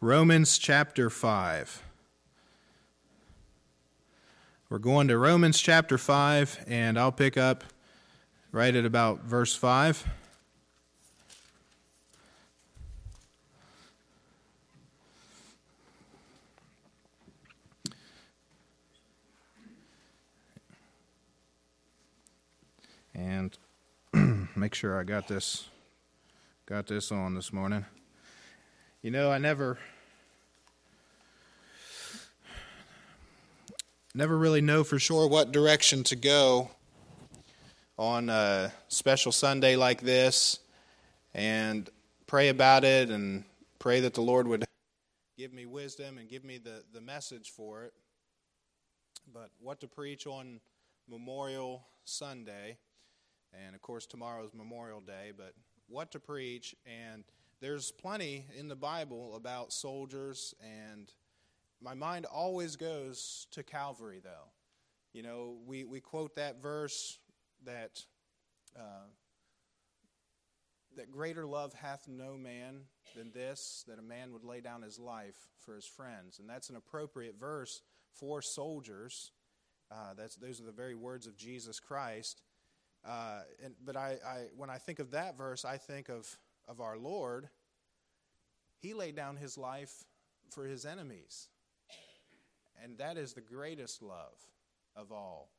Romans chapter 5. We're going to Romans chapter 5, and I'll pick up right at about verse 5. And make sure I got this got this on this morning. You know, I never never really know for sure what direction to go on a special Sunday like this and pray about it and pray that the Lord would give me wisdom and give me the, the message for it. But what to preach on Memorial Sunday, and of course, tomorrow is Memorial Day, but what to preach and there's plenty in the Bible about soldiers, and my mind always goes to Calvary, though. You know, we, we quote that verse that uh, that greater love hath no man than this, that a man would lay down his life for his friends, and that's an appropriate verse for soldiers. Uh, that's those are the very words of Jesus Christ. Uh, and, but I, I, when I think of that verse, I think of of our Lord, he laid down his life for his enemies. And that is the greatest love of all.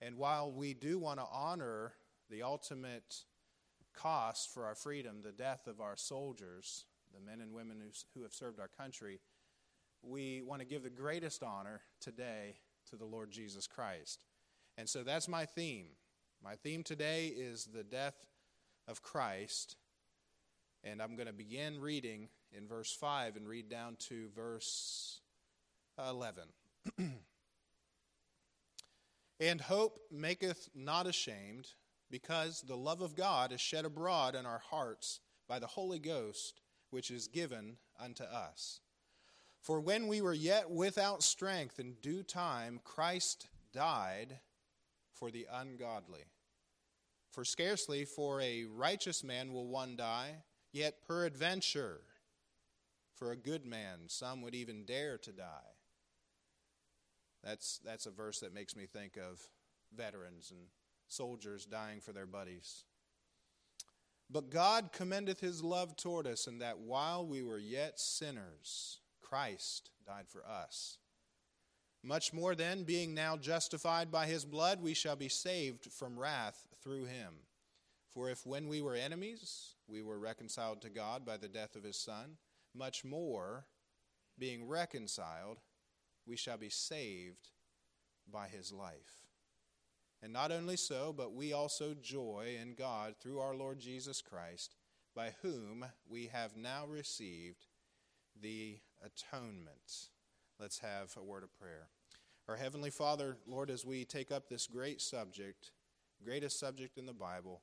And while we do want to honor the ultimate cost for our freedom, the death of our soldiers, the men and women who, who have served our country, we want to give the greatest honor today to the Lord Jesus Christ. And so that's my theme. My theme today is the death of Christ and I'm going to begin reading in verse 5 and read down to verse 11. and hope maketh not ashamed, because the love of God is shed abroad in our hearts by the Holy Ghost, which is given unto us. For when we were yet without strength, in due time Christ died for the ungodly. For scarcely for a righteous man will one die Yet peradventure, for a good man, some would even dare to die. That's, that's a verse that makes me think of veterans and soldiers dying for their buddies. But God commendeth his love toward us, in that while we were yet sinners, Christ died for us. Much more then, being now justified by his blood, we shall be saved from wrath through him. For if when we were enemies, we were reconciled to God by the death of his Son, much more, being reconciled, we shall be saved by his life. And not only so, but we also joy in God through our Lord Jesus Christ, by whom we have now received the atonement. Let's have a word of prayer. Our Heavenly Father, Lord, as we take up this great subject, greatest subject in the Bible,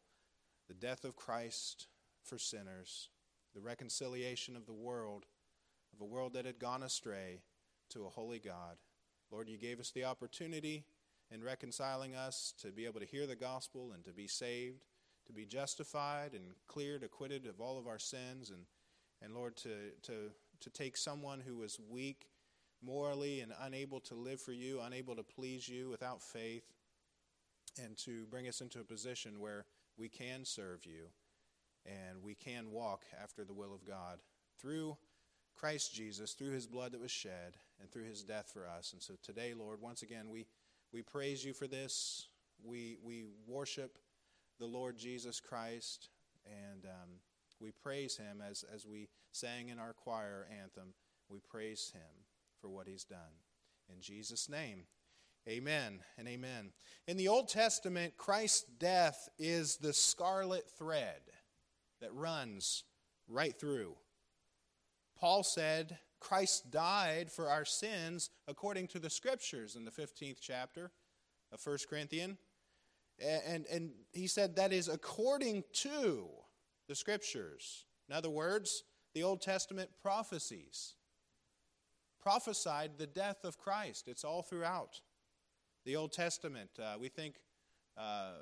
the death of Christ for sinners, the reconciliation of the world, of a world that had gone astray, to a holy God. Lord, you gave us the opportunity in reconciling us to be able to hear the gospel and to be saved, to be justified and cleared, acquitted of all of our sins, and, and Lord, to, to, to take someone who was weak morally and unable to live for you, unable to please you without faith, and to bring us into a position where we can serve you and we can walk after the will of God through Christ Jesus, through his blood that was shed, and through his death for us. And so today, Lord, once again, we, we praise you for this. We, we worship the Lord Jesus Christ, and um, we praise him as, as we sang in our choir anthem. We praise him for what he's done. In Jesus' name, amen and amen. In the Old Testament, Christ's death is the scarlet thread that runs right through. Paul said, Christ died for our sins according to the scriptures in the 15th chapter of 1 Corinthians. And, and he said that is according to the scriptures. In other words, the Old Testament prophecies prophesied the death of Christ. It's all throughout the Old Testament. Uh, we think uh,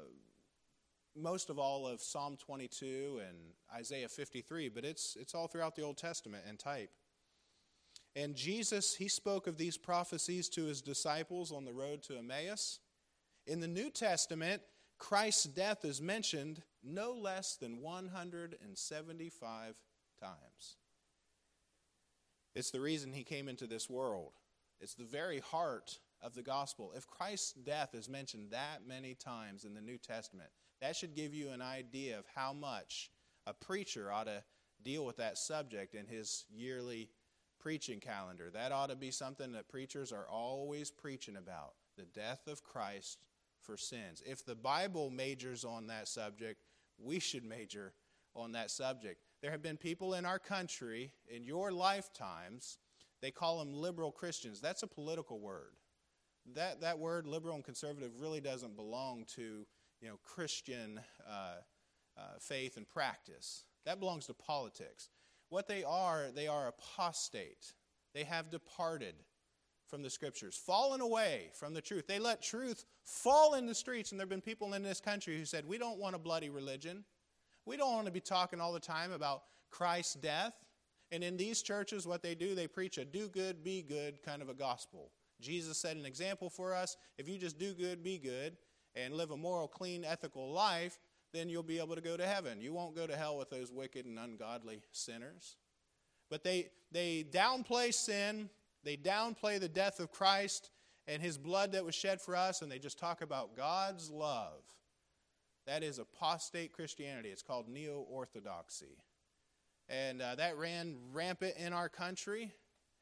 most of all of Psalm 22 and Isaiah 53, but it's, it's all throughout the Old Testament and type. And Jesus, he spoke of these prophecies to his disciples on the road to Emmaus. In the New Testament, Christ's death is mentioned no less than 175 times. It's the reason he came into this world. It's the very heart of the gospel. If Christ's death is mentioned that many times in the New Testament, that should give you an idea of how much a preacher ought to deal with that subject in his yearly preaching calendar. That ought to be something that preachers are always preaching about the death of Christ for sins. If the Bible majors on that subject, we should major on that subject. There have been people in our country in your lifetimes, they call them liberal Christians. That's a political word. That, that word, liberal and conservative, really doesn't belong to you know, Christian uh, uh, faith and practice. That belongs to politics. What they are, they are apostate. They have departed from the scriptures, fallen away from the truth. They let truth fall in the streets, and there have been people in this country who said, We don't want a bloody religion. We don't want to be talking all the time about Christ's death. And in these churches, what they do, they preach a do good, be good kind of a gospel. Jesus set an example for us. If you just do good, be good, and live a moral, clean, ethical life, then you'll be able to go to heaven. You won't go to hell with those wicked and ungodly sinners. But they, they downplay sin, they downplay the death of Christ and his blood that was shed for us, and they just talk about God's love. That is apostate Christianity. It's called neo orthodoxy. And uh, that ran rampant in our country,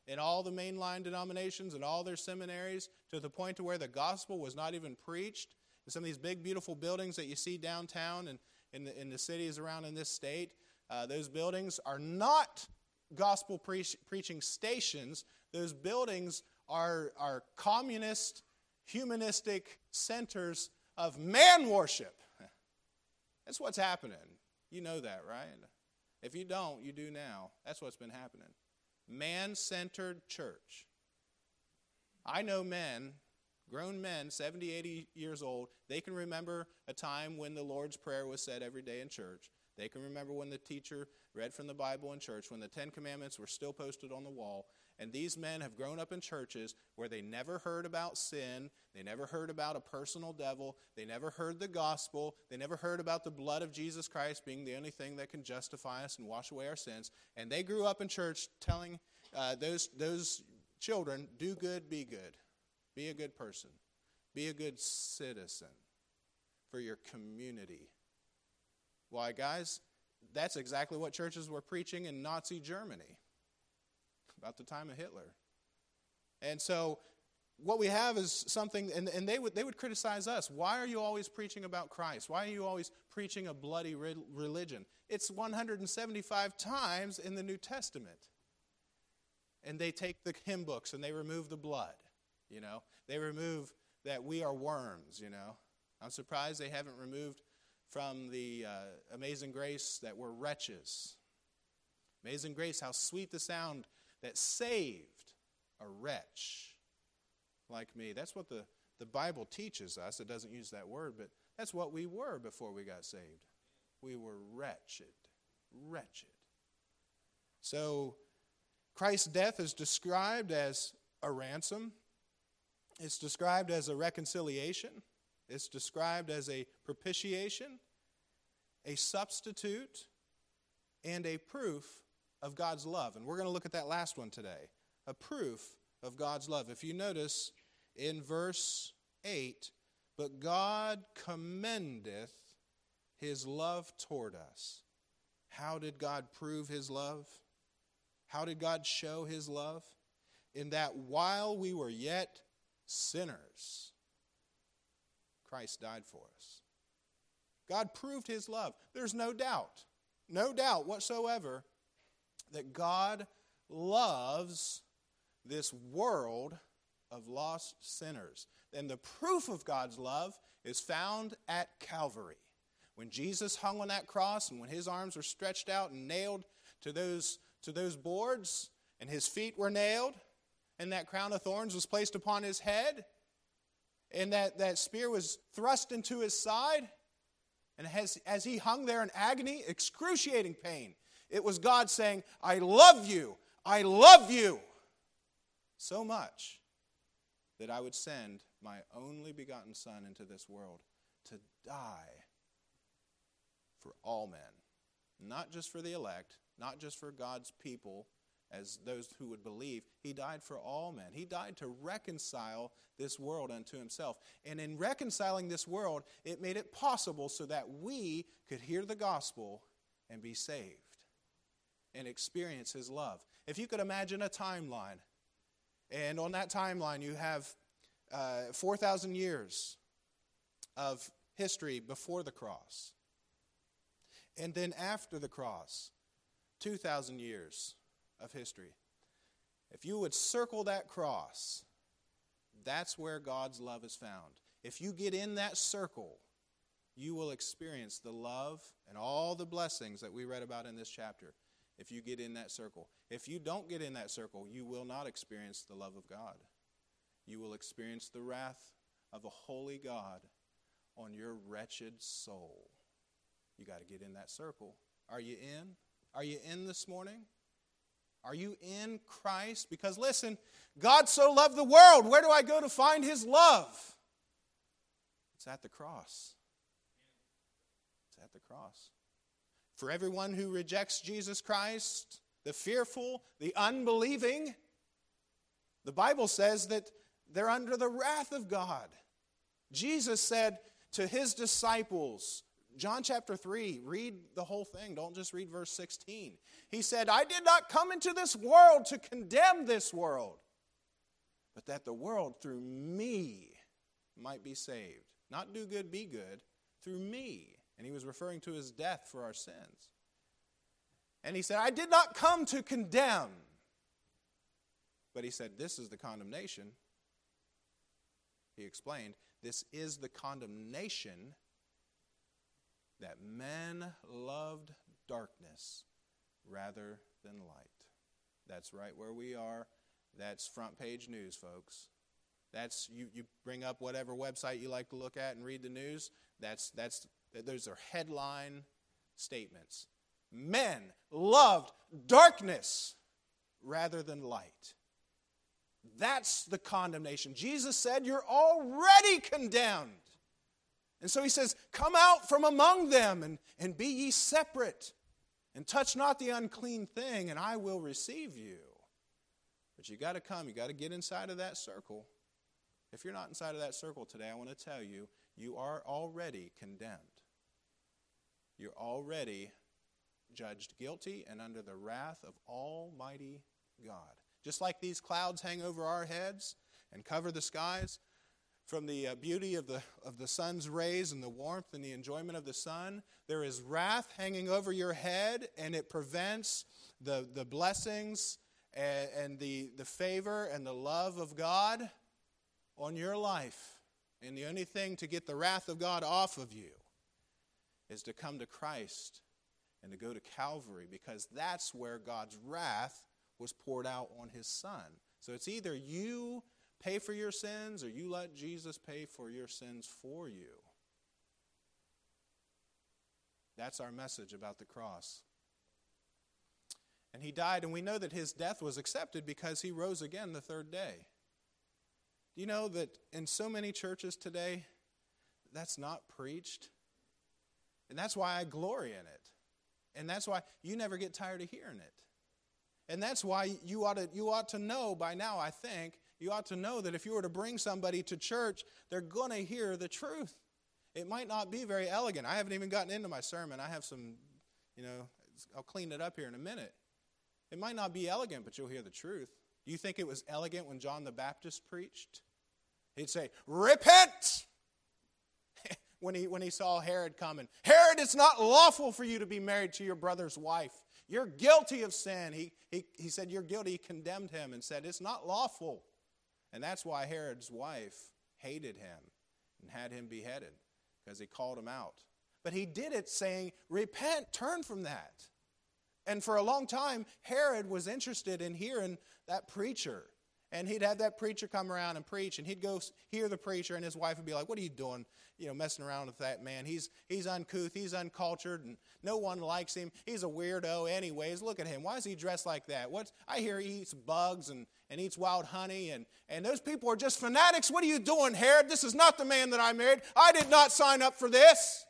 in all the mainline denominations and all their seminaries, to the point to where the gospel was not even preached. Some of these big, beautiful buildings that you see downtown and in the, in the cities around in this state, uh, those buildings are not gospel pre- preaching stations. Those buildings are, are communist, humanistic centers of man worship. That's what's happening. You know that, right? If you don't, you do now. That's what's been happening. Man centered church. I know men, grown men, 70, 80 years old, they can remember a time when the Lord's Prayer was said every day in church. They can remember when the teacher read from the Bible in church, when the Ten Commandments were still posted on the wall. And these men have grown up in churches where they never heard about sin, they never heard about a personal devil, they never heard the gospel, they never heard about the blood of Jesus Christ being the only thing that can justify us and wash away our sins. And they grew up in church telling uh, those, those children, do good, be good. Be a good person. Be a good citizen for your community. Why, guys? That's exactly what churches were preaching in Nazi Germany about the time of Hitler. And so what we have is something, and, and they, would, they would criticize us. Why are you always preaching about Christ? Why are you always preaching a bloody re- religion? It's 175 times in the New Testament. And they take the hymn books and they remove the blood, you know. They remove that we are worms, you know. I'm surprised they haven't removed from the uh, Amazing Grace that we're wretches. Amazing Grace, how sweet the sound that saved a wretch like me. That's what the, the Bible teaches us. It doesn't use that word, but that's what we were before we got saved. We were wretched. Wretched. So, Christ's death is described as a ransom, it's described as a reconciliation. It's described as a propitiation, a substitute, and a proof of God's love. And we're going to look at that last one today a proof of God's love. If you notice in verse 8, but God commendeth his love toward us. How did God prove his love? How did God show his love? In that while we were yet sinners, Christ died for us. God proved his love. There's no doubt, no doubt whatsoever that God loves this world of lost sinners. And the proof of God's love is found at Calvary. When Jesus hung on that cross and when his arms were stretched out and nailed to those, to those boards, and his feet were nailed, and that crown of thorns was placed upon his head, and that, that spear was thrust into his side. And as, as he hung there in agony, excruciating pain, it was God saying, I love you, I love you. So much that I would send my only begotten Son into this world to die for all men, not just for the elect, not just for God's people as those who would believe. He died for all men. He died to reconcile this world unto himself. And in reconciling this world, it made it possible so that we could hear the gospel and be saved and experience his love. If you could imagine a timeline, and on that timeline you have uh, 4,000 years of history before the cross. And then after the cross, 2,000 years of history. If you would circle that cross, that's where God's love is found. If you get in that circle, you will experience the love and all the blessings that we read about in this chapter. If you get in that circle, if you don't get in that circle, you will not experience the love of God. You will experience the wrath of a holy God on your wretched soul. You got to get in that circle. Are you in? Are you in this morning? Are you in Christ? Because listen, God so loved the world. Where do I go to find his love? It's at the cross. It's at the cross. For everyone who rejects Jesus Christ, the fearful, the unbelieving, the Bible says that they're under the wrath of God. Jesus said to his disciples, John chapter 3, read the whole thing. Don't just read verse 16. He said, I did not come into this world to condemn this world, but that the world through me might be saved. Not do good, be good, through me. And he was referring to his death for our sins. And he said, I did not come to condemn. But he said, This is the condemnation. He explained, This is the condemnation that men loved darkness rather than light. That's right where we are. That's front page news, folks. That's you, you bring up whatever website you like to look at and read the news. That's that's those are headline statements. Men loved darkness rather than light. That's the condemnation. Jesus said, You're already condemned. And so he says, Come out from among them and, and be ye separate, and touch not the unclean thing, and I will receive you. But you got to come, you got to get inside of that circle. If you're not inside of that circle today, I want to tell you, you are already condemned. You're already judged guilty and under the wrath of Almighty God. Just like these clouds hang over our heads and cover the skies, from the uh, beauty of the, of the sun's rays and the warmth and the enjoyment of the sun. There is wrath hanging over your head, and it prevents the, the blessings and, and the, the favor and the love of God on your life. And the only thing to get the wrath of God off of you is to come to Christ and to go to Calvary because that's where God's wrath was poured out on his son. So it's either you pay for your sins or you let Jesus pay for your sins for you. That's our message about the cross. And he died, and we know that his death was accepted because he rose again the third day. Do you know that in so many churches today, that's not preached? And that's why I glory in it. And that's why you never get tired of hearing it. And that's why you ought to, you ought to know by now, I think, you ought to know that if you were to bring somebody to church, they're going to hear the truth. It might not be very elegant. I haven't even gotten into my sermon. I have some, you know, I'll clean it up here in a minute. It might not be elegant, but you'll hear the truth. Do you think it was elegant when John the Baptist preached? He'd say, Repent! when, he, when he saw Herod coming. Herod, it's not lawful for you to be married to your brother's wife. You're guilty of sin. He, he, he said, You're guilty. He condemned him and said, It's not lawful. And that's why Herod's wife hated him and had him beheaded, because he called him out. But he did it saying, Repent, turn from that. And for a long time, Herod was interested in hearing that preacher. And he'd have that preacher come around and preach, and he'd go hear the preacher, and his wife would be like, What are you doing? You know, messing around with that man. He's, he's uncouth, he's uncultured, and no one likes him. He's a weirdo, anyways. Look at him. Why is he dressed like that? What's, I hear he eats bugs and, and eats wild honey, and, and those people are just fanatics. What are you doing, Herod? This is not the man that I married. I did not sign up for this.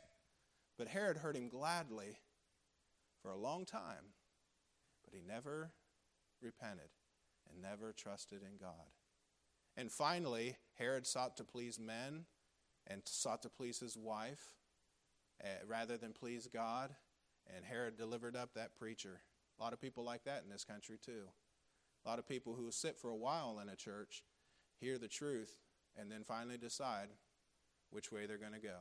But Herod heard him gladly for a long time, but he never repented and never trusted in God. And finally, Herod sought to please men and sought to please his wife uh, rather than please God. And Herod delivered up that preacher. A lot of people like that in this country, too. A lot of people who sit for a while in a church, hear the truth, and then finally decide which way they're going to go.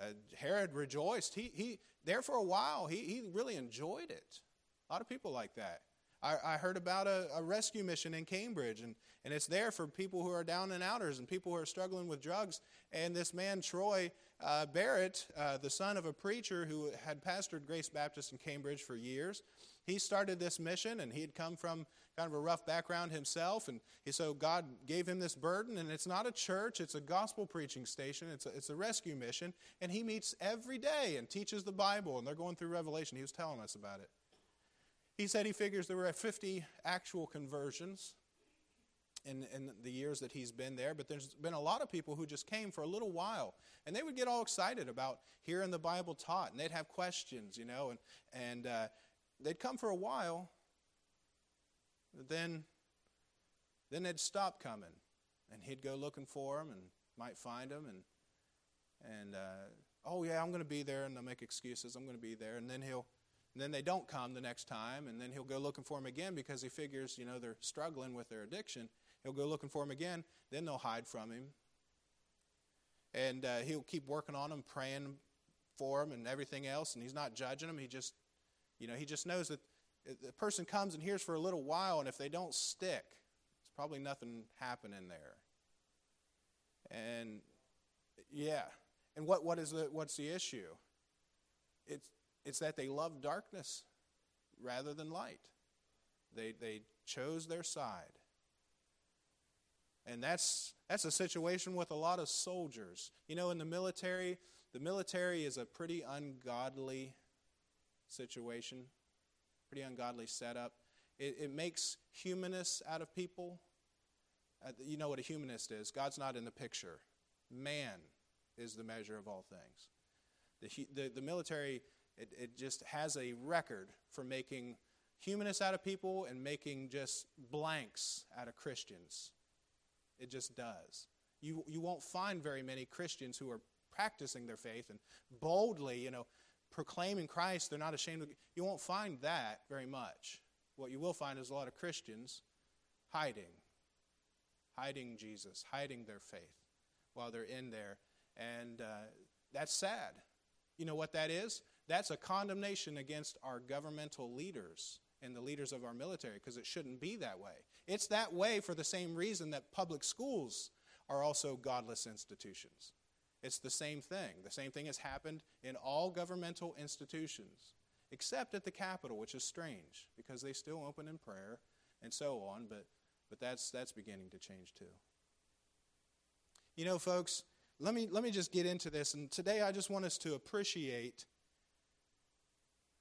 Uh, Herod rejoiced. He, he, there for a while, he, he really enjoyed it. A lot of people like that. I, I heard about a, a, rescue mission in Cambridge, and, and it's there for people who are down and outers and people who are struggling with drugs. And this man, Troy uh, Barrett, uh, the son of a preacher who had pastored Grace Baptist in Cambridge for years, he started this mission, and he had come from kind of a rough background himself. And he, so God gave him this burden, and it's not a church, it's a gospel preaching station, it's a, it's a rescue mission. And he meets every day and teaches the Bible, and they're going through Revelation. He was telling us about it. He said he figures there were 50 actual conversions in, in the years that he's been there, but there's been a lot of people who just came for a little while, and they would get all excited about hearing the Bible taught, and they'd have questions, you know, and, and uh, they'd come for a while, but then, then they'd stop coming, and he'd go looking for them and might find them, and, and uh, oh, yeah, I'm going to be there, and they'll make excuses, I'm going to be there, and then he'll and then they don't come the next time, and then he'll go looking for them again because he figures, you know, they're struggling with their addiction. He'll go looking for them again. Then they'll hide from him. And uh, he'll keep working on them, praying for them, and everything else. And he's not judging them. He just, you know, he just knows that the person comes and hears for a little while, and if they don't stick, it's probably nothing happening there. And yeah, and what what is the what's the issue? It's it's that they love darkness rather than light. They, they chose their side. And that's, that's a situation with a lot of soldiers. You know, in the military, the military is a pretty ungodly situation, pretty ungodly setup. It, it makes humanists out of people. Uh, you know what a humanist is. God's not in the picture. Man is the measure of all things. The, the, the military it, it just has a record for making humanists out of people and making just blanks out of Christians. It just does. You, you won't find very many Christians who are practicing their faith and boldly, you know, proclaiming Christ. They're not ashamed of You won't find that very much. What you will find is a lot of Christians hiding, hiding Jesus, hiding their faith while they're in there. And uh, that's sad. You know what that is? That's a condemnation against our governmental leaders and the leaders of our military because it shouldn't be that way. It's that way for the same reason that public schools are also godless institutions. It's the same thing. The same thing has happened in all governmental institutions, except at the Capitol, which is strange because they still open in prayer and so on, but, but that's, that's beginning to change too. You know, folks, let me, let me just get into this. And today I just want us to appreciate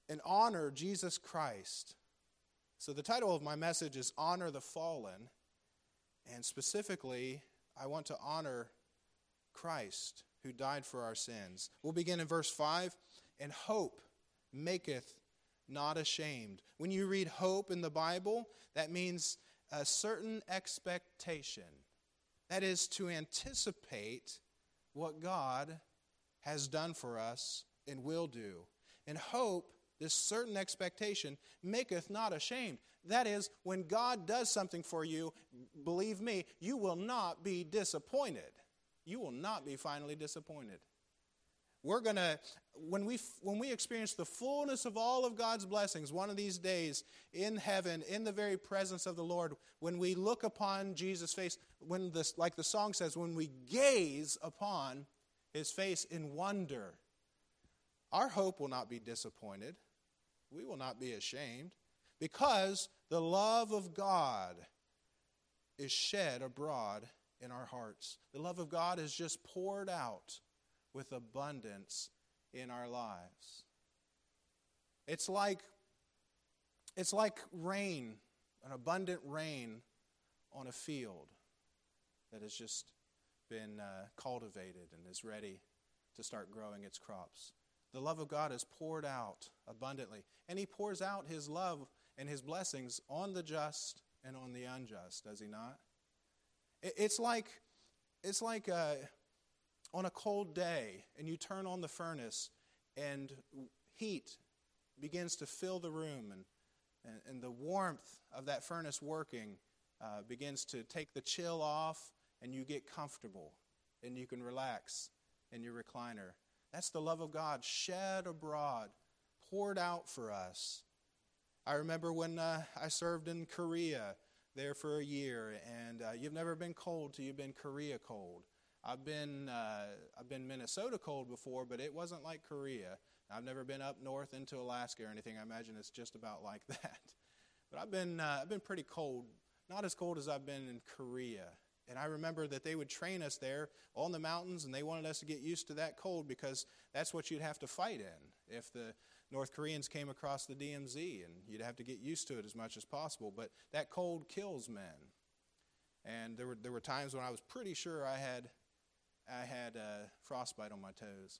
and honor Jesus Christ. So, the title of my message is Honor the Fallen. And specifically, I want to honor Christ who died for our sins. We'll begin in verse 5. And hope maketh not ashamed. When you read hope in the Bible, that means a certain expectation. That is to anticipate what God has done for us and will do. And hope this certain expectation maketh not ashamed. That is, when God does something for you, believe me, you will not be disappointed. You will not be finally disappointed. We're going to, when we, when we experience the fullness of all of God's blessings, one of these days in heaven, in the very presence of the Lord, when we look upon Jesus' face, when this, like the song says, when we gaze upon his face in wonder, our hope will not be disappointed we will not be ashamed because the love of God is shed abroad in our hearts. The love of God is just poured out with abundance in our lives. It's like it's like rain, an abundant rain on a field that has just been uh, cultivated and is ready to start growing its crops. The love of God is poured out abundantly, and He pours out His love and His blessings on the just and on the unjust, does He not? It's like it's like uh, on a cold day, and you turn on the furnace, and heat begins to fill the room, and, and, and the warmth of that furnace working uh, begins to take the chill off, and you get comfortable, and you can relax in your recliner. That's the love of God shed abroad, poured out for us. I remember when uh, I served in Korea there for a year, and uh, you've never been cold till you've been Korea cold. I've been uh, I've been Minnesota cold before, but it wasn't like Korea. I've never been up north into Alaska or anything. I imagine it's just about like that. But I've been uh, I've been pretty cold, not as cold as I've been in Korea. And I remember that they would train us there on the mountains, and they wanted us to get used to that cold because that's what you'd have to fight in if the North Koreans came across the DMZ, and you'd have to get used to it as much as possible. But that cold kills men. And there were, there were times when I was pretty sure I had I had uh, frostbite on my toes.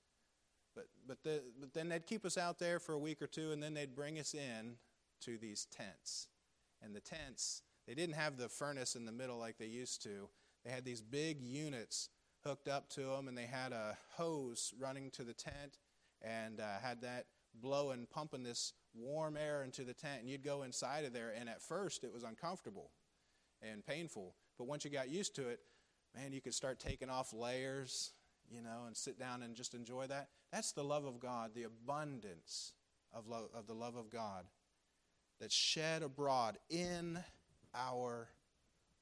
But, but, the, but then they'd keep us out there for a week or two, and then they'd bring us in to these tents. And the tents, they didn't have the furnace in the middle like they used to. They had these big units hooked up to them, and they had a hose running to the tent and uh, had that blowing, pumping this warm air into the tent. And you'd go inside of there, and at first it was uncomfortable and painful. But once you got used to it, man, you could start taking off layers, you know, and sit down and just enjoy that. That's the love of God, the abundance of, love, of the love of God that's shed abroad in our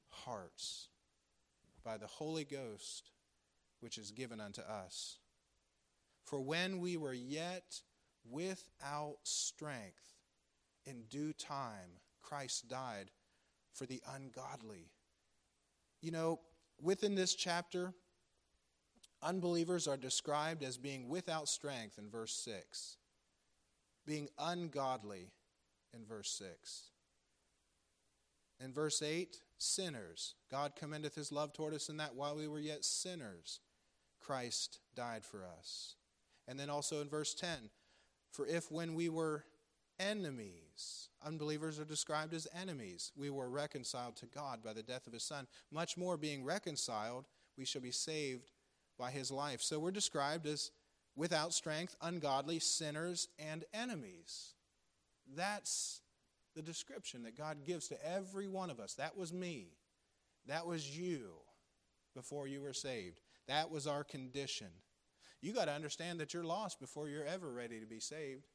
hearts by the Holy Ghost, which is given unto us. For when we were yet without strength, in due time, Christ died for the ungodly. You know, within this chapter, unbelievers are described as being without strength in verse 6, being ungodly in verse 6. In verse 8, sinners. God commendeth his love toward us in that while we were yet sinners, Christ died for us. And then also in verse 10, for if when we were enemies, unbelievers are described as enemies, we were reconciled to God by the death of his Son, much more being reconciled, we shall be saved by his life. So we're described as without strength, ungodly, sinners, and enemies. That's the description that God gives to every one of us. That was me. That was you before you were saved. That was our condition. You got to understand that you're lost before you're ever ready to be saved.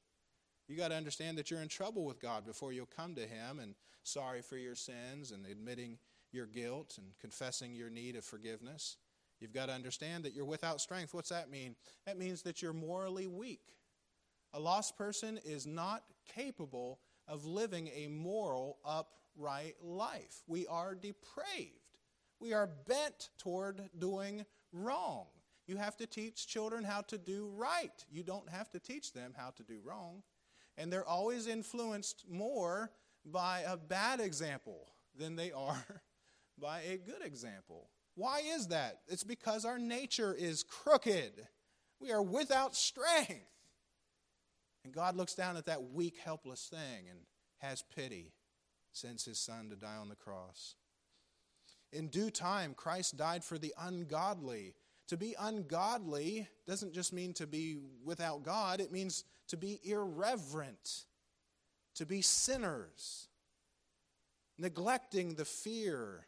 You got to understand that you're in trouble with God before you'll come to Him and sorry for your sins and admitting your guilt and confessing your need of forgiveness. You've got to understand that you're without strength. What's that mean? That means that you're morally weak. A lost person is not capable of living a moral, upright life. We are depraved. We are bent toward doing wrong. You have to teach children how to do right. You don't have to teach them how to do wrong. And they're always influenced more by a bad example than they are by a good example. Why is that? It's because our nature is crooked. We are without strength. And God looks down at that weak, helpless thing and has pity, sends his son to die on the cross. In due time, Christ died for the ungodly. To be ungodly doesn't just mean to be without God, it means to be irreverent, to be sinners, neglecting the fear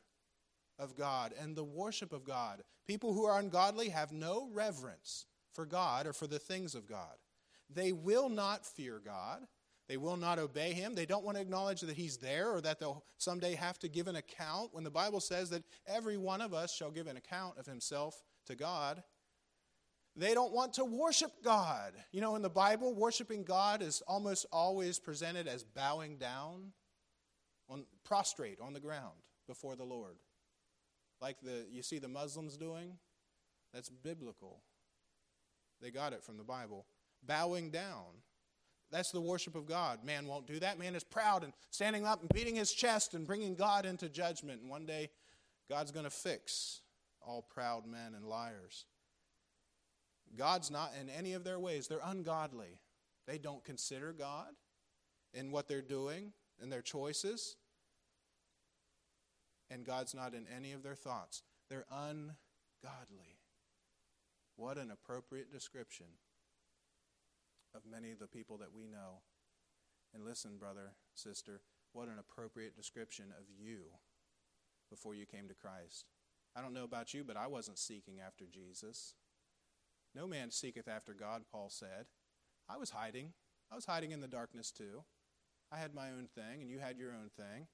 of God and the worship of God. People who are ungodly have no reverence for God or for the things of God. They will not fear God. They will not obey him. They don't want to acknowledge that he's there or that they'll someday have to give an account when the Bible says that every one of us shall give an account of himself to God. They don't want to worship God. You know, in the Bible, worshiping God is almost always presented as bowing down, on, prostrate on the ground before the Lord. like the you see the Muslims doing. That's biblical. They got it from the Bible. Bowing down. That's the worship of God. Man won't do that. Man is proud and standing up and beating his chest and bringing God into judgment. And one day, God's going to fix all proud men and liars. God's not in any of their ways. They're ungodly. They don't consider God in what they're doing and their choices. And God's not in any of their thoughts. They're ungodly. What an appropriate description of many of the people that we know. And listen, brother, sister, what an appropriate description of you before you came to Christ. I don't know about you, but I wasn't seeking after Jesus. No man seeketh after God, Paul said. I was hiding. I was hiding in the darkness too. I had my own thing, and you had your own thing.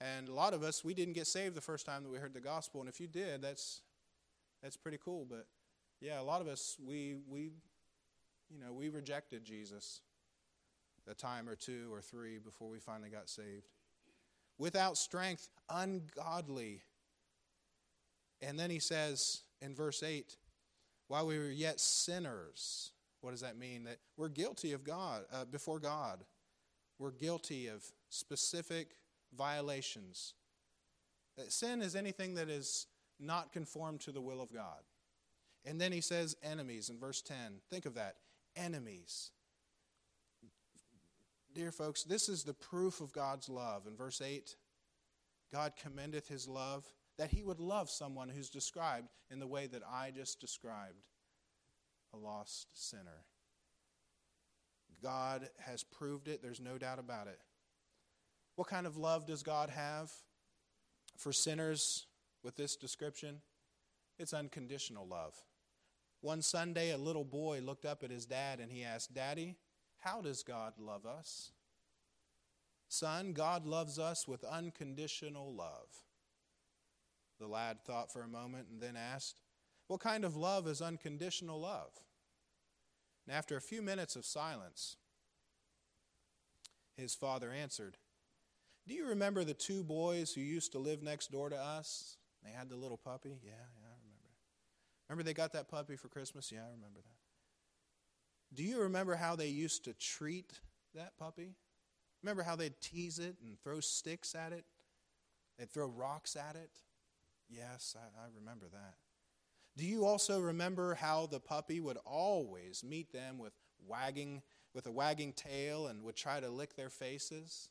And a lot of us, we didn't get saved the first time that we heard the gospel. And if you did, that's that's pretty cool. But yeah, a lot of us, we we you know, we rejected Jesus a time or two or three before we finally got saved. Without strength, ungodly. And then he says in verse 8, while we were yet sinners, what does that mean? That we're guilty of God, uh, before God. We're guilty of specific violations. Sin is anything that is not conformed to the will of God. And then he says enemies in verse 10. Think of that enemies. Dear folks, this is the proof of God's love. In verse 8, God commendeth his love that he would love someone who's described in the way that I just described a lost sinner. God has proved it, there's no doubt about it. What kind of love does God have for sinners with this description? It's unconditional love. One Sunday, a little boy looked up at his dad and he asked, Daddy, how does God love us? Son, God loves us with unconditional love. The lad thought for a moment and then asked, What kind of love is unconditional love? And after a few minutes of silence, his father answered, Do you remember the two boys who used to live next door to us? They had the little puppy? Yeah. Remember they got that puppy for Christmas? Yeah, I remember that. Do you remember how they used to treat that puppy? Remember how they'd tease it and throw sticks at it? They'd throw rocks at it? Yes, I, I remember that. Do you also remember how the puppy would always meet them with wagging with a wagging tail and would try to lick their faces?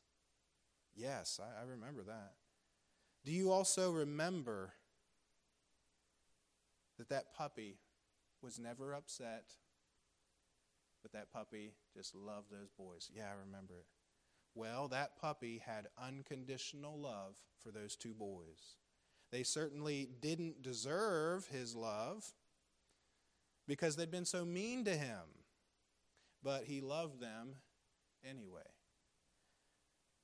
Yes, I, I remember that. Do you also remember that that puppy was never upset, but that puppy just loved those boys. Yeah, I remember it. Well, that puppy had unconditional love for those two boys. They certainly didn't deserve his love because they'd been so mean to him, but he loved them anyway.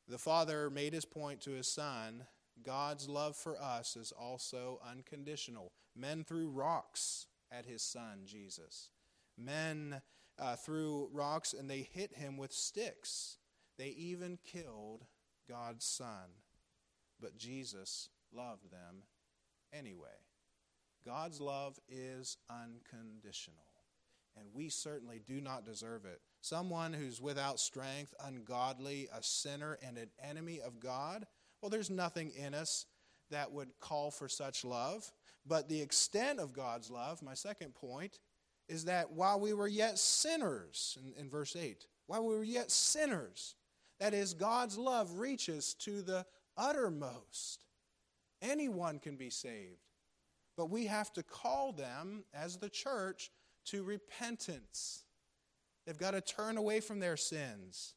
The father made his point to his son God's love for us is also unconditional. Men threw rocks at his son, Jesus. Men uh, threw rocks and they hit him with sticks. They even killed God's son. But Jesus loved them anyway. God's love is unconditional, and we certainly do not deserve it. Someone who's without strength, ungodly, a sinner, and an enemy of God well, there's nothing in us that would call for such love. But the extent of God's love, my second point, is that while we were yet sinners, in, in verse 8, while we were yet sinners, that is, God's love reaches to the uttermost. Anyone can be saved. But we have to call them, as the church, to repentance. They've got to turn away from their sins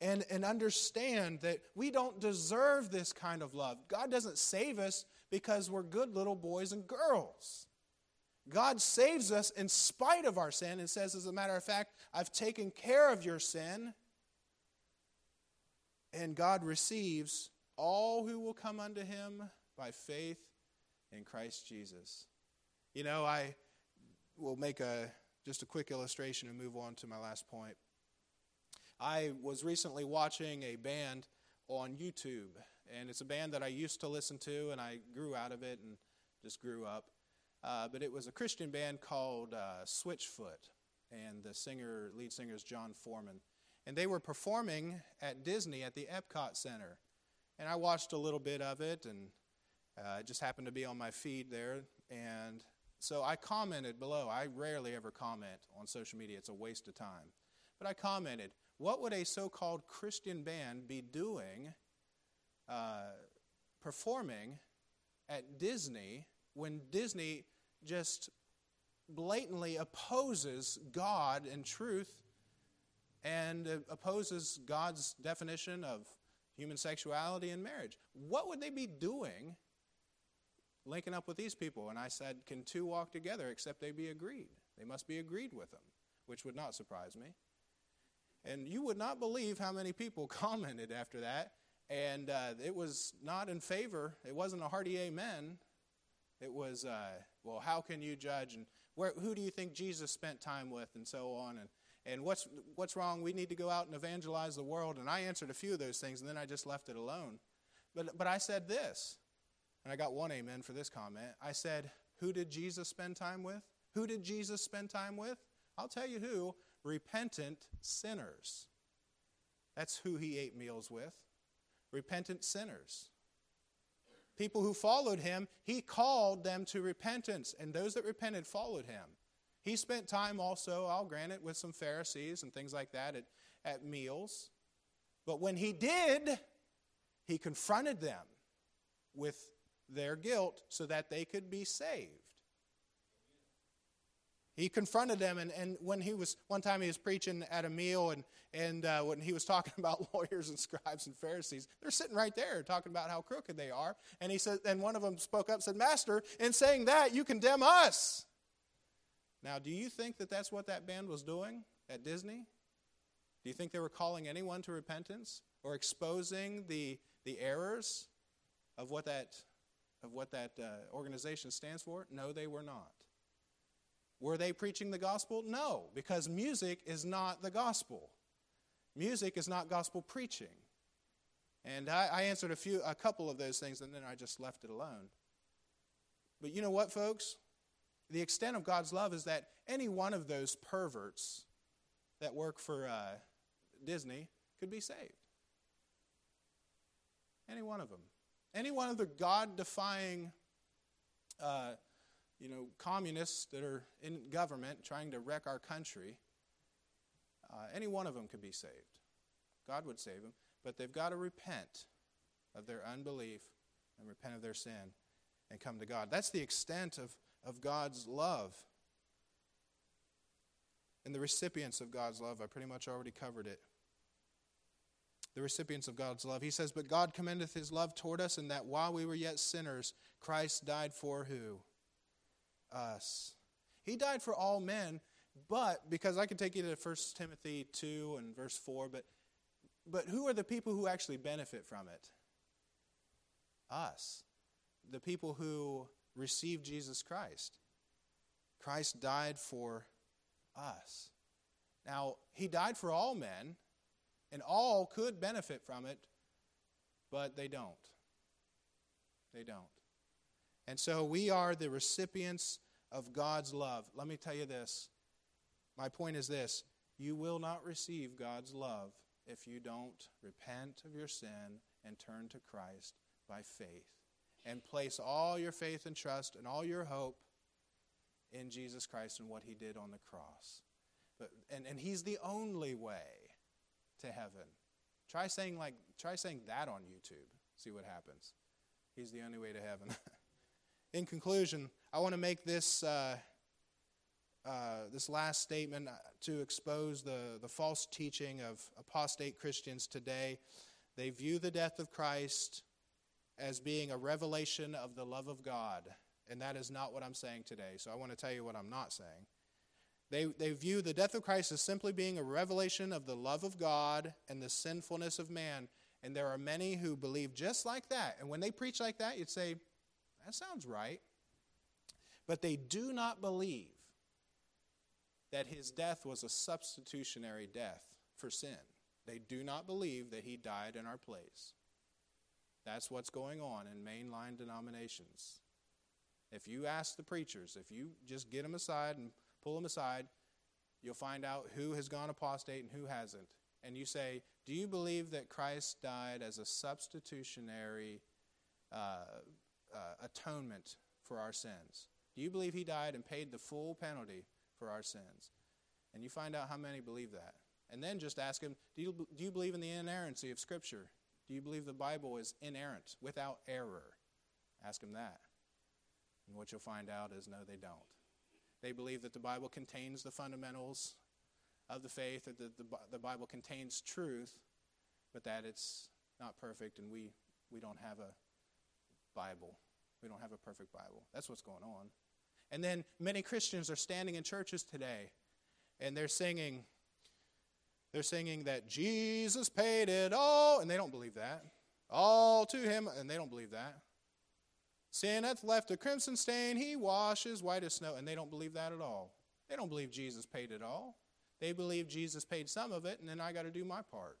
and, and understand that we don't deserve this kind of love. God doesn't save us because we're good little boys and girls. God saves us in spite of our sin and says, as a matter of fact, I've taken care of your sin. And God receives all who will come unto him by faith in Christ Jesus. You know, I will make a just a quick illustration and move on to my last point. I was recently watching a band on YouTube, And it's a band that I used to listen to, and I grew out of it and just grew up. Uh, but it was a Christian band called uh, Switchfoot, and the singer, lead singer is Jon Foreman. And they were performing at Disney at the Epcot Center. And I watched a little bit of it, and uh, it just happened to be on my feed there. And so I commented below. I rarely ever comment on social media, it's a waste of time. But I commented, what would a so called Christian band be doing uh, performing at Disney when Disney just blatantly opposes God and truth and uh, opposes God's definition of human sexuality and marriage. What would they be doing linking up with these people? And I said, Can two walk together except they be agreed? They must be agreed with them, which would not surprise me. And you would not believe how many people commented after that. And uh, it was not in favor, it wasn't a hearty amen. It was, uh, well, how can you judge? And where, who do you think Jesus spent time with? And so on. And, and what's, what's wrong? We need to go out and evangelize the world. And I answered a few of those things, and then I just left it alone. But, but I said this, and I got one amen for this comment. I said, Who did Jesus spend time with? Who did Jesus spend time with? I'll tell you who repentant sinners. That's who he ate meals with. Repentant sinners people who followed him, he called them to repentance, and those that repented followed him. He spent time also, I'll grant it, with some Pharisees and things like that at, at meals. But when he did, he confronted them with their guilt so that they could be saved. He confronted them, and, and when he was, one time he was preaching at a meal, and, and uh, when he was talking about lawyers and scribes and Pharisees, they're sitting right there talking about how crooked they are. And he said, and one of them spoke up said, Master, in saying that, you condemn us. Now, do you think that that's what that band was doing at Disney? Do you think they were calling anyone to repentance or exposing the, the errors of what that, of what that uh, organization stands for? No, they were not. Were they preaching the gospel? No, because music is not the gospel. Music is not gospel preaching. And I, I, answered a few, a couple of those things, and then I just left it alone. But you know what, folks? The extent of God's love is that any one of those perverts that work for uh, Disney could be saved. Any one of them. Any one of the God defying uh, you know, communists that are in government trying to wreck our country, uh, any one of them could be saved. God would save them, but they've got to repent of their unbelief and repent of their sin and come to God. That's the extent of, of God's love. And the recipients of God's love, I pretty much already covered it. The recipients of God's love. He says, But God commendeth his love toward us, in that while we were yet sinners, Christ died for who? Us. He died for all men, but because I could take you to 1 Timothy 2 and verse 4, but but who are the people who actually benefit from it? Us. The people who receive Jesus Christ. Christ died for us. Now, he died for all men, and all could benefit from it, but they don't. They don't. And so we are the recipients of God's love. Let me tell you this. My point is this you will not receive God's love if you don't repent of your sin and turn to Christ by faith and place all your faith and trust and all your hope in Jesus Christ and what he did on the cross. But, and, and he's the only way to heaven. Try saying like try saying that on YouTube. See what happens. He's the only way to heaven. in conclusion, I want to make this, uh, uh, this last statement uh, to expose the, the false teaching of apostate Christians today. They view the death of Christ as being a revelation of the love of God, and that is not what I'm saying today. So I want to tell you what I'm not saying. They, they view the death of Christ as simply being a revelation of the love of God and the sinfulness of man. And there are many who believe just like that. And when they preach like that, you'd say, that sounds right. But they do not believe that his death was a substitutionary death for sin. They do not believe that he died in our place. That's what's going on in mainline denominations. If you ask the preachers, if you just get them aside and pull them aside, you'll find out who has gone apostate and who hasn't. And you say, Do you believe that Christ died as a substitutionary uh, uh, atonement for our sins? Do you believe he died and paid the full penalty for our sins? And you find out how many believe that. And then just ask him, Do you, do you believe in the inerrancy of Scripture? Do you believe the Bible is inerrant, without error? Ask them that. And what you'll find out is no, they don't. They believe that the Bible contains the fundamentals of the faith, that the, the, the Bible contains truth, but that it's not perfect and we, we don't have a Bible. We don't have a perfect Bible. That's what's going on. And then many Christians are standing in churches today and they're singing, they're singing that Jesus paid it all, and they don't believe that. All to him, and they don't believe that. Sin hath left a crimson stain, he washes white as snow, and they don't believe that at all. They don't believe Jesus paid it all. They believe Jesus paid some of it, and then I got to do my part.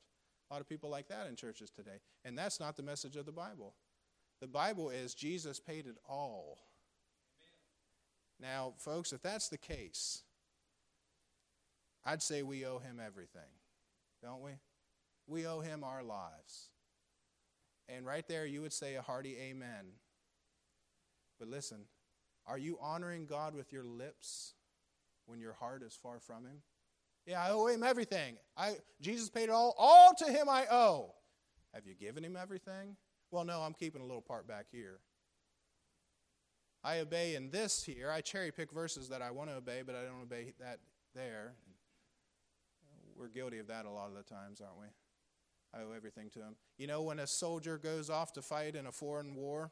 A lot of people like that in churches today. And that's not the message of the Bible. The Bible is Jesus paid it all. Amen. Now, folks, if that's the case, I'd say we owe him everything, don't we? We owe him our lives. And right there, you would say a hearty amen. But listen, are you honoring God with your lips when your heart is far from him? Yeah, I owe him everything. I, Jesus paid it all. All to him I owe. Have you given him everything? Well, no, I'm keeping a little part back here. I obey in this here. I cherry pick verses that I want to obey, but I don't obey that there. We're guilty of that a lot of the times, aren't we? I owe everything to him. You know, when a soldier goes off to fight in a foreign war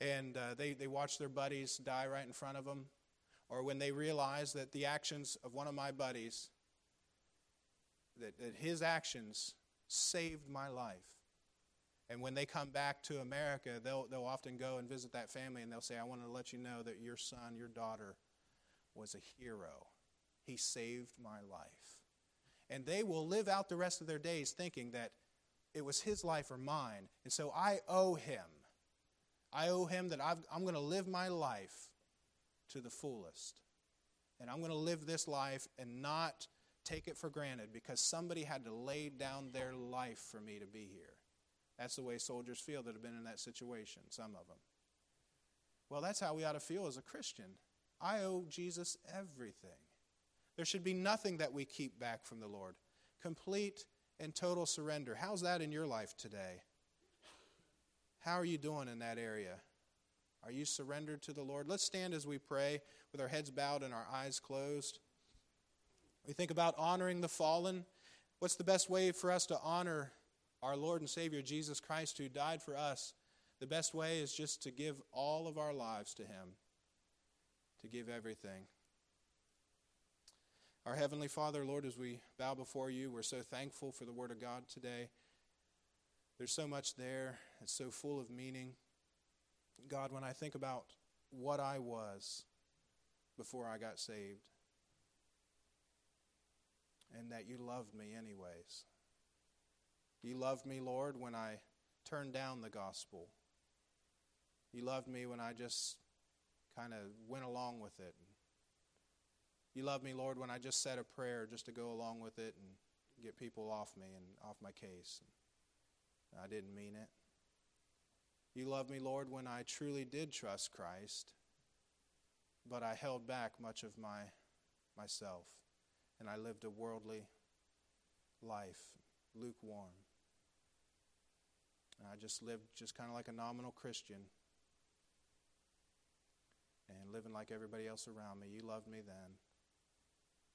and uh, they, they watch their buddies die right in front of them, or when they realize that the actions of one of my buddies, that, that his actions saved my life. And when they come back to America, they'll, they'll often go and visit that family and they'll say, I want to let you know that your son, your daughter, was a hero. He saved my life. And they will live out the rest of their days thinking that it was his life or mine. And so I owe him. I owe him that i am going to live my life to the fullest. And I'm going to live this life and not take it for granted because somebody had to lay down their life for me to be here. That's the way soldiers feel that have been in that situation, some of them. Well, that's how we ought to feel as a Christian. I owe Jesus everything. There should be nothing that we keep back from the Lord. Complete and total surrender. How's that in your life today? How are you doing in that area? Are you surrendered to the Lord? Let's stand as we pray with our heads bowed and our eyes closed. We think about honoring the fallen. What's the best way for us to honor our Lord and Savior Jesus Christ who died for us? The best way is just to give all of our lives to Him, to give everything. Our Heavenly Father, Lord, as we bow before you, we're so thankful for the Word of God today. There's so much there, it's so full of meaning. God, when I think about what I was before I got saved, and that you loved me anyways. You loved me, Lord, when I turned down the gospel. You loved me when I just kind of went along with it you loved me, Lord, when I just said a prayer just to go along with it and get people off me and off my case. I didn't mean it. You loved me, Lord, when I truly did trust Christ, but I held back much of my myself and I lived a worldly life, lukewarm. And I just lived just kind of like a nominal Christian and living like everybody else around me. You loved me then.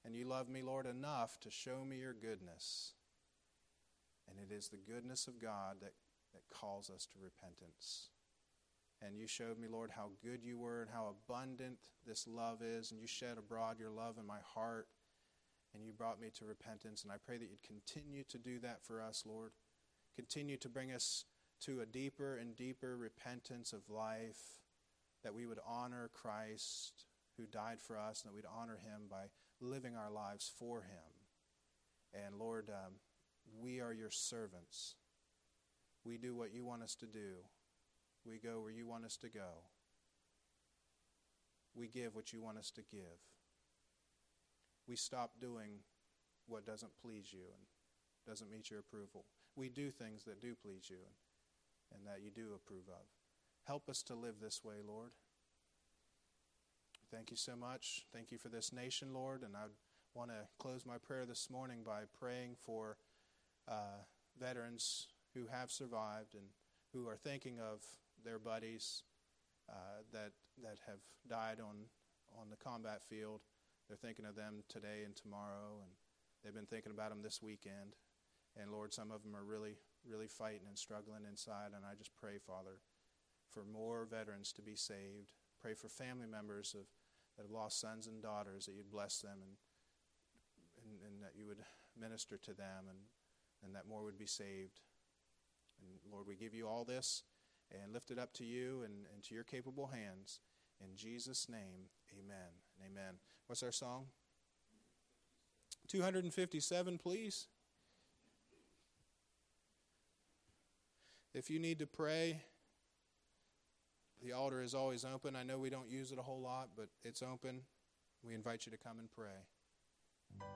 And you loved me, Lord, enough to show me your goodness. And it is the goodness of God that, that calls us to repentance. And you showed me, Lord, how good you were and how abundant this love is. And you shed abroad your love in my heart. And you brought me to repentance. And I pray that you'd continue to do that for us, Lord. Continue to bring us to a deeper and deeper repentance of life. That we would honor Christ who died for us, and that we'd honor him by living our lives for Him. And Lord, um, we are your servants. We do what you want us to do. We go where you want us to go. We give what you want us to give. We stop doing what doesn't please you and doesn't meet your approval. We do things that do please you and, and that you do approve of. Help us to live this way, Lord. Thank you so much. Thank you for this nation, Lord. And I want to close my prayer this morning by praying for uh, veterans who have survived and who are thinking of their buddies uh, that that have died on on the combat field. They're thinking of them today and tomorrow, and they've been thinking about them this weekend. And Lord, some of them are really, really fighting and struggling inside. And I just pray, Father, for more veterans to be saved. Pray for family members of that have lost sons and daughters that you'd bless them and and, and that you would minister to them and and that more would be saved. And Lord, we give you all this and lift it up to you and, and to your capable hands. In Jesus' name, amen. Amen. What's our song? 257, please. If you need to pray, the altar is always open. I know we don't use it a whole lot, but it's open. We invite you to come and pray.